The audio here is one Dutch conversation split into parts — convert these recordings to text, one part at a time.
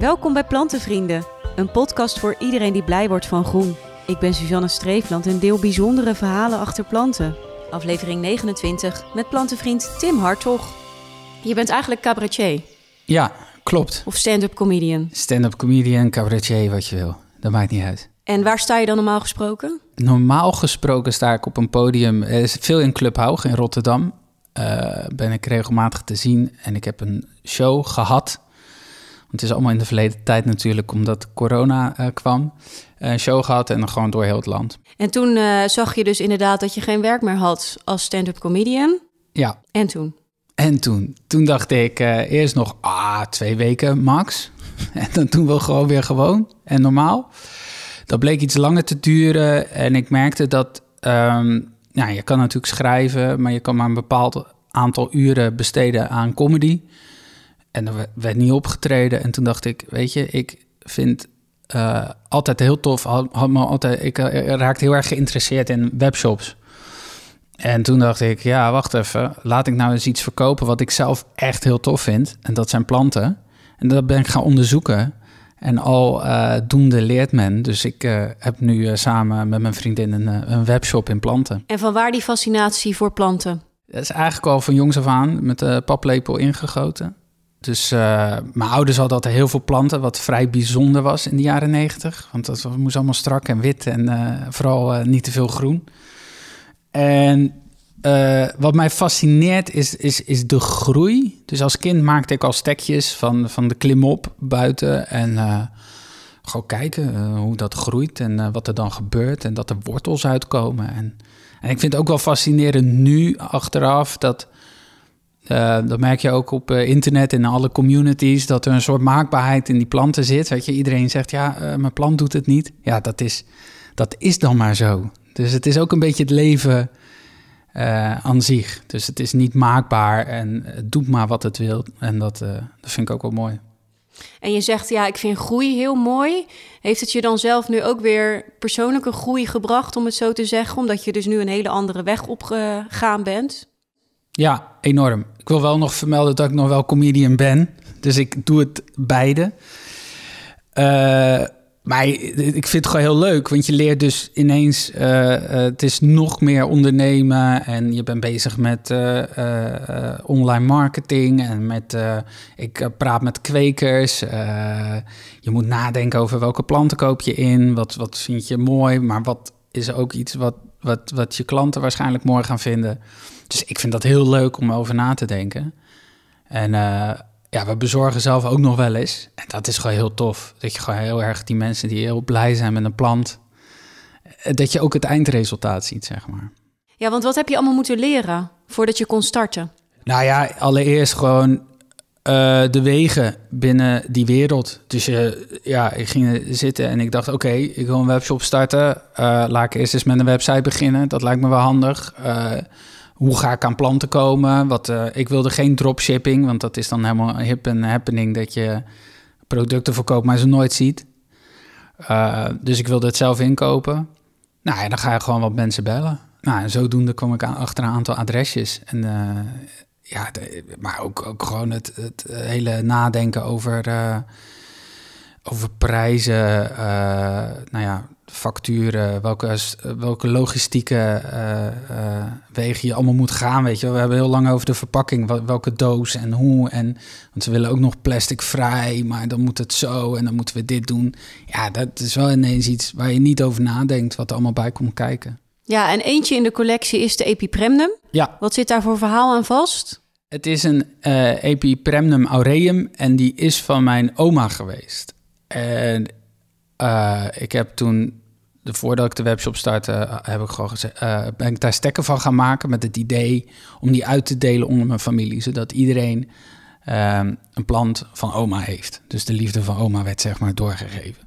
Welkom bij Plantenvrienden, een podcast voor iedereen die blij wordt van groen. Ik ben Suzanne Streefland en deel bijzondere verhalen achter planten. Aflevering 29 met plantenvriend Tim Hartog. Je bent eigenlijk cabaretier Ja, klopt. of stand-up comedian. Stand-up comedian, cabaretier, wat je wil. Dat maakt niet uit. En waar sta je dan normaal gesproken? Normaal gesproken sta ik op een podium, eh, veel in Club Haug in Rotterdam. Eh, ben ik regelmatig te zien en ik heb een show gehad. Het is allemaal in de verleden tijd natuurlijk, omdat corona eh, kwam. Een show gehad en dan gewoon door heel het land. En toen eh, zag je dus inderdaad dat je geen werk meer had als stand-up comedian. Ja, En toen? en toen, toen dacht ik eh, eerst nog, ah, twee weken max. en dan doen we gewoon weer gewoon en normaal. Dat bleek iets langer te duren en ik merkte dat, nou, je kan natuurlijk schrijven, maar je kan maar een bepaald aantal uren besteden aan comedy. En er werd niet opgetreden. En toen dacht ik, weet je, ik vind eh, altijd heel tof. Had, had me altijd, ik eh, raakte heel erg geïnteresseerd in webshops. En toen dacht ik, ja, wacht even. Laat ik nou eens iets verkopen wat ik zelf echt heel tof vind. En dat zijn planten. En dat ben ik gaan onderzoeken. En al eh, doende leert men. Dus ik heb nu samen met mijn vriendin een, een webshop in planten. En van waar die fascinatie voor planten? Dat is eigenlijk al van jongs af aan met de paplepel ingegoten. Dus eh, mijn ouders hadden altijd heel veel planten, wat vrij bijzonder was in de jaren negentig. Want dat moest allemaal strak en wit en eh, vooral eh, niet te veel groen. En wat mij fascineert is, is, is de groei. Dus als kind maakte ik al stekjes van, van de klimop buiten. En gewoon kijken hoe dat groeit en wat er dan gebeurt. En dat er wortels uitkomen. En, en ik vind het ook wel fascinerend nu achteraf dat... eh, dat merk je ook op eh, internet en in alle communities, dat er een soort maakbaarheid in die planten zit. Weet je, iedereen zegt, ja, eh, mijn plant doet het niet. Ja, dat is, dat is dan maar zo. Dus het is ook een beetje het leven aan zich. Dus het is niet maakbaar en het doet maar wat het wil. En dat, dat vind ik ook wel mooi. En je zegt, ja, ik vind groei heel mooi. Heeft het je dan zelf nu ook weer persoonlijke groei gebracht, om het zo te zeggen? Omdat je dus nu een hele andere weg opgegaan bent? Ja, enorm. Ik wil wel nog vermelden dat ik nog wel comedian ben. Dus ik doe het beide. Eh, maar ik vind het gewoon heel leuk, want je leert dus ineens... eh, eh, het is nog meer ondernemen en je bent bezig met online marketing... en met, ik praat met kwekers. je moet nadenken over welke planten koop je in, wat, wat vind je mooi... maar wat is ook iets wat, wat, wat je klanten waarschijnlijk mooi gaan vinden... Dus ik vind dat heel leuk om over na te denken. En eh, ja, we bezorgen zelf ook nog wel eens. En dat is gewoon heel tof. Dat je gewoon heel erg die mensen die heel blij zijn met een plant... eh, dat je ook het eindresultaat ziet, zeg maar. Ja, want wat heb je allemaal moeten leren voordat je kon starten? Nou ja, allereerst gewoon eh, de wegen binnen die wereld. Dus je, ja, ik ging zitten en ik dacht, oké, ik wil een webshop starten. Eh, laat ik eerst eens met een website beginnen. Dat lijkt me wel handig. Eh, hoe ga ik aan planten komen? Wat, eh, ik wilde geen dropshipping, want dat is dan helemaal hip en happening dat je producten verkoopt, maar ze nooit ziet. Eh, dus ik wilde het zelf inkopen. Nou ja, dan ga je gewoon wat mensen bellen. Nou, en zodoende kwam ik aan, achter een aantal adresjes. En eh, ja, de- maar ook, ook gewoon het, het hele nadenken over, over prijzen, eh, nou ja, facturen, welke, welke logistieke eh, eh, wegen je allemaal moet gaan, weet je. We hebben heel lang over de verpakking, wel- welke doos en hoe. En, want ze willen ook nog plastic vrij, maar dan moet het zo en dan moeten we dit doen. Ja, dat is wel ineens iets waar je niet over nadenkt, wat er allemaal bij komt kijken. Ja, en eentje in de collectie is de Epipremnum. Ja, Wat zit daar voor verhaal aan vast? Het is een Epipremnum aureum en die is van mijn oma geweest. En eh, ik heb toen, voordat ik de webshop startte, eh, heb ik gewoon gezegd, eh, ben ik daar stekken van gaan maken met het idee om die uit te delen onder mijn familie, zodat iedereen ehm, een plant van oma heeft. Dus de liefde van oma werd zeg maar doorgegeven.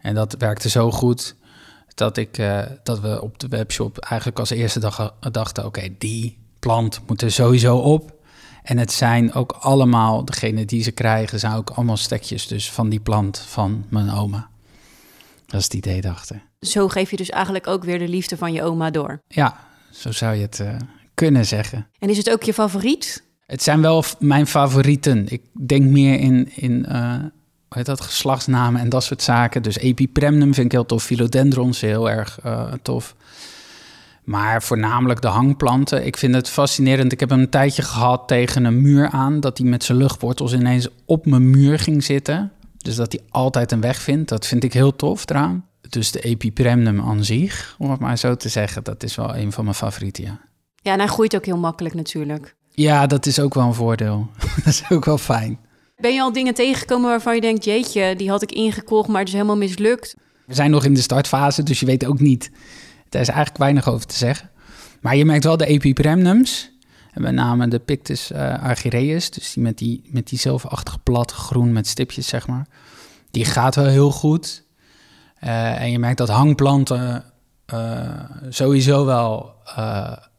En dat werkte zo goed dat, ik, dat we op de webshop eigenlijk als eerste dag dachten, oké, die plant moet er sowieso op. En het zijn ook allemaal, degene die ze krijgen, zijn ook allemaal stekjes dus van die plant van mijn oma. Dat is het idee dachten. Zo geef je dus eigenlijk ook weer de liefde van je oma door. Ja, zo zou je het eh, kunnen zeggen. En is het ook je favoriet? Het zijn wel mijn favorieten. Ik denk meer in, in eh, heet dat, geslachtsnamen en dat soort zaken. Dus epipremnum vind ik heel tof. Philodendrons heel erg uh, tof. Maar voornamelijk de hangplanten. Ik vind het fascinerend. Ik heb een tijdje gehad tegen een muur aan... dat hij met zijn luchtwortels ineens op mijn muur ging zitten. Dus dat hij altijd een weg vindt. Dat vind ik heel tof eraan. Dus de epipremnum aan zich, om het maar zo te zeggen... dat is wel een van mijn favorieten, ja. Ja, en hij groeit ook heel makkelijk natuurlijk. Ja, dat is ook wel een voordeel. dat is ook wel fijn. Ben je al dingen tegengekomen waarvan je denkt... jeetje, die had ik ingekocht, maar het is helemaal mislukt? We zijn nog in de startfase, dus je weet ook niet daar is eigenlijk weinig over te zeggen. Maar je merkt wel de epipremnums. Met name de Pictus uh, argyreus, dus die met die, met die zilverachtige plat groen met stipjes, zeg maar. Die gaat wel heel goed. Uh, en je merkt dat hangplanten uh, sowieso wel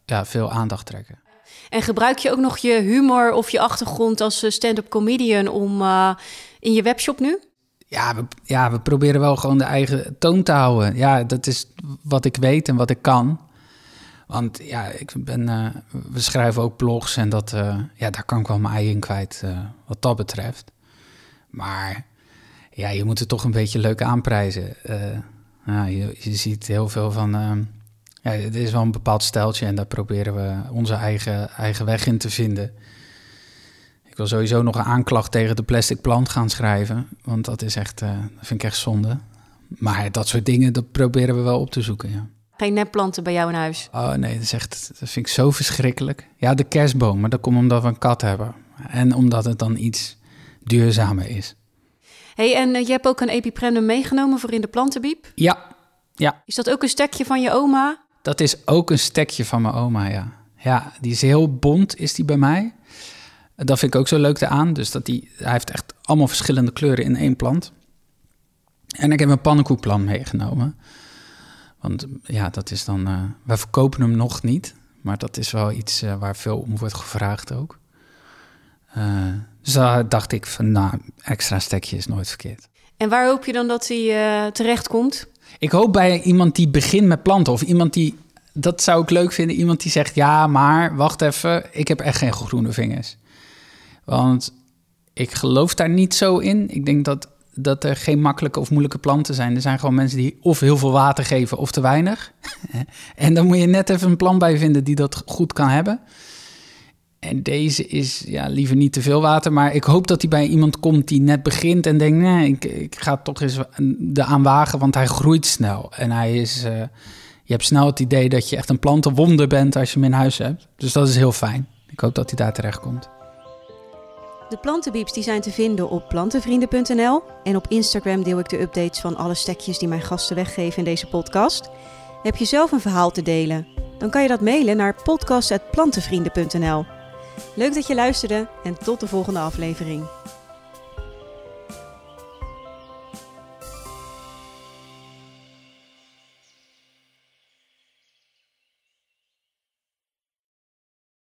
ja, veel aandacht trekken. En gebruik je ook nog je humor of je achtergrond als stand-up comedian om in je webshop nu? Ja we, ja, we proberen wel gewoon de eigen toon te houden. Ja, dat is wat ik weet en wat ik kan. Want ja, ik ben, uh, we schrijven ook blogs en dat, uh, ja, daar kan ik wel mijn ei in kwijt uh, wat dat betreft. Maar ja, je moet het toch een beetje leuk aanprijzen. ja, je, je, ziet heel veel van, ja, het is wel een bepaald steltje en daar proberen we onze eigen, eigen weg in te vinden. Ik wil sowieso nog een aanklacht tegen de plastic plant gaan schrijven. Want dat is echt, uh, dat vind ik echt zonde. Maar dat soort dingen, dat proberen we wel op te zoeken, ja. Geen nepplanten bij jou in huis? Oh nee, dat, is echt, dat vind ik zo verschrikkelijk. Ja, de kerstboom, maar dat komt omdat we een kat hebben. En omdat het dan iets duurzamer is. hey, en uh, je hebt ook een epipremnum meegenomen voor in de plantenbiep? Ja, ja. Is dat ook een stekje van je oma? Dat is ook een stekje van mijn oma, ja. Ja, die is heel bont, is die bij mij. Dat vind ik ook zo leuk aan. Dus dat die, hij heeft echt allemaal verschillende kleuren in één plant. En ik heb een pannenkoekplan meegenomen. Want ja, dat is dan. Uh, wij verkopen hem nog niet. Maar dat is wel iets uh, waar veel om wordt gevraagd ook. Uh, dus daar dacht ik van, nou, extra stekje is nooit verkeerd. En waar hoop je dan dat hij terecht komt? Ik hoop bij iemand die begint met planten. Of iemand die, dat zou ik leuk vinden, iemand die zegt... ja, maar wacht even, ik heb echt geen groene vingers. Want ik geloof daar niet zo in. Ik denk dat, dat er geen makkelijke of moeilijke planten zijn. Er zijn gewoon mensen die of heel veel water geven of te weinig. en dan moet je net even een plan bij vinden die dat goed kan hebben. En deze is ja, liever niet te veel water. Maar ik hoop dat hij bij iemand komt die net begint en denkt: nee, ik, ik ga toch eens de aanwagen, want hij groeit snel. En hij is. Uh, je hebt snel het idee dat je echt een plantenwonder bent als je hem in huis hebt. Dus dat is heel fijn. Ik hoop dat hij daar terecht komt. De plantenbieps die zijn te vinden op plantenvrienden.nl. En op Instagram deel ik de updates van alle stekjes die mijn gasten weggeven in deze podcast. Heb je zelf een verhaal te delen? Dan kan je dat mailen naar podcast.plantenvrienden.nl. Leuk dat je luisterde en tot de volgende aflevering.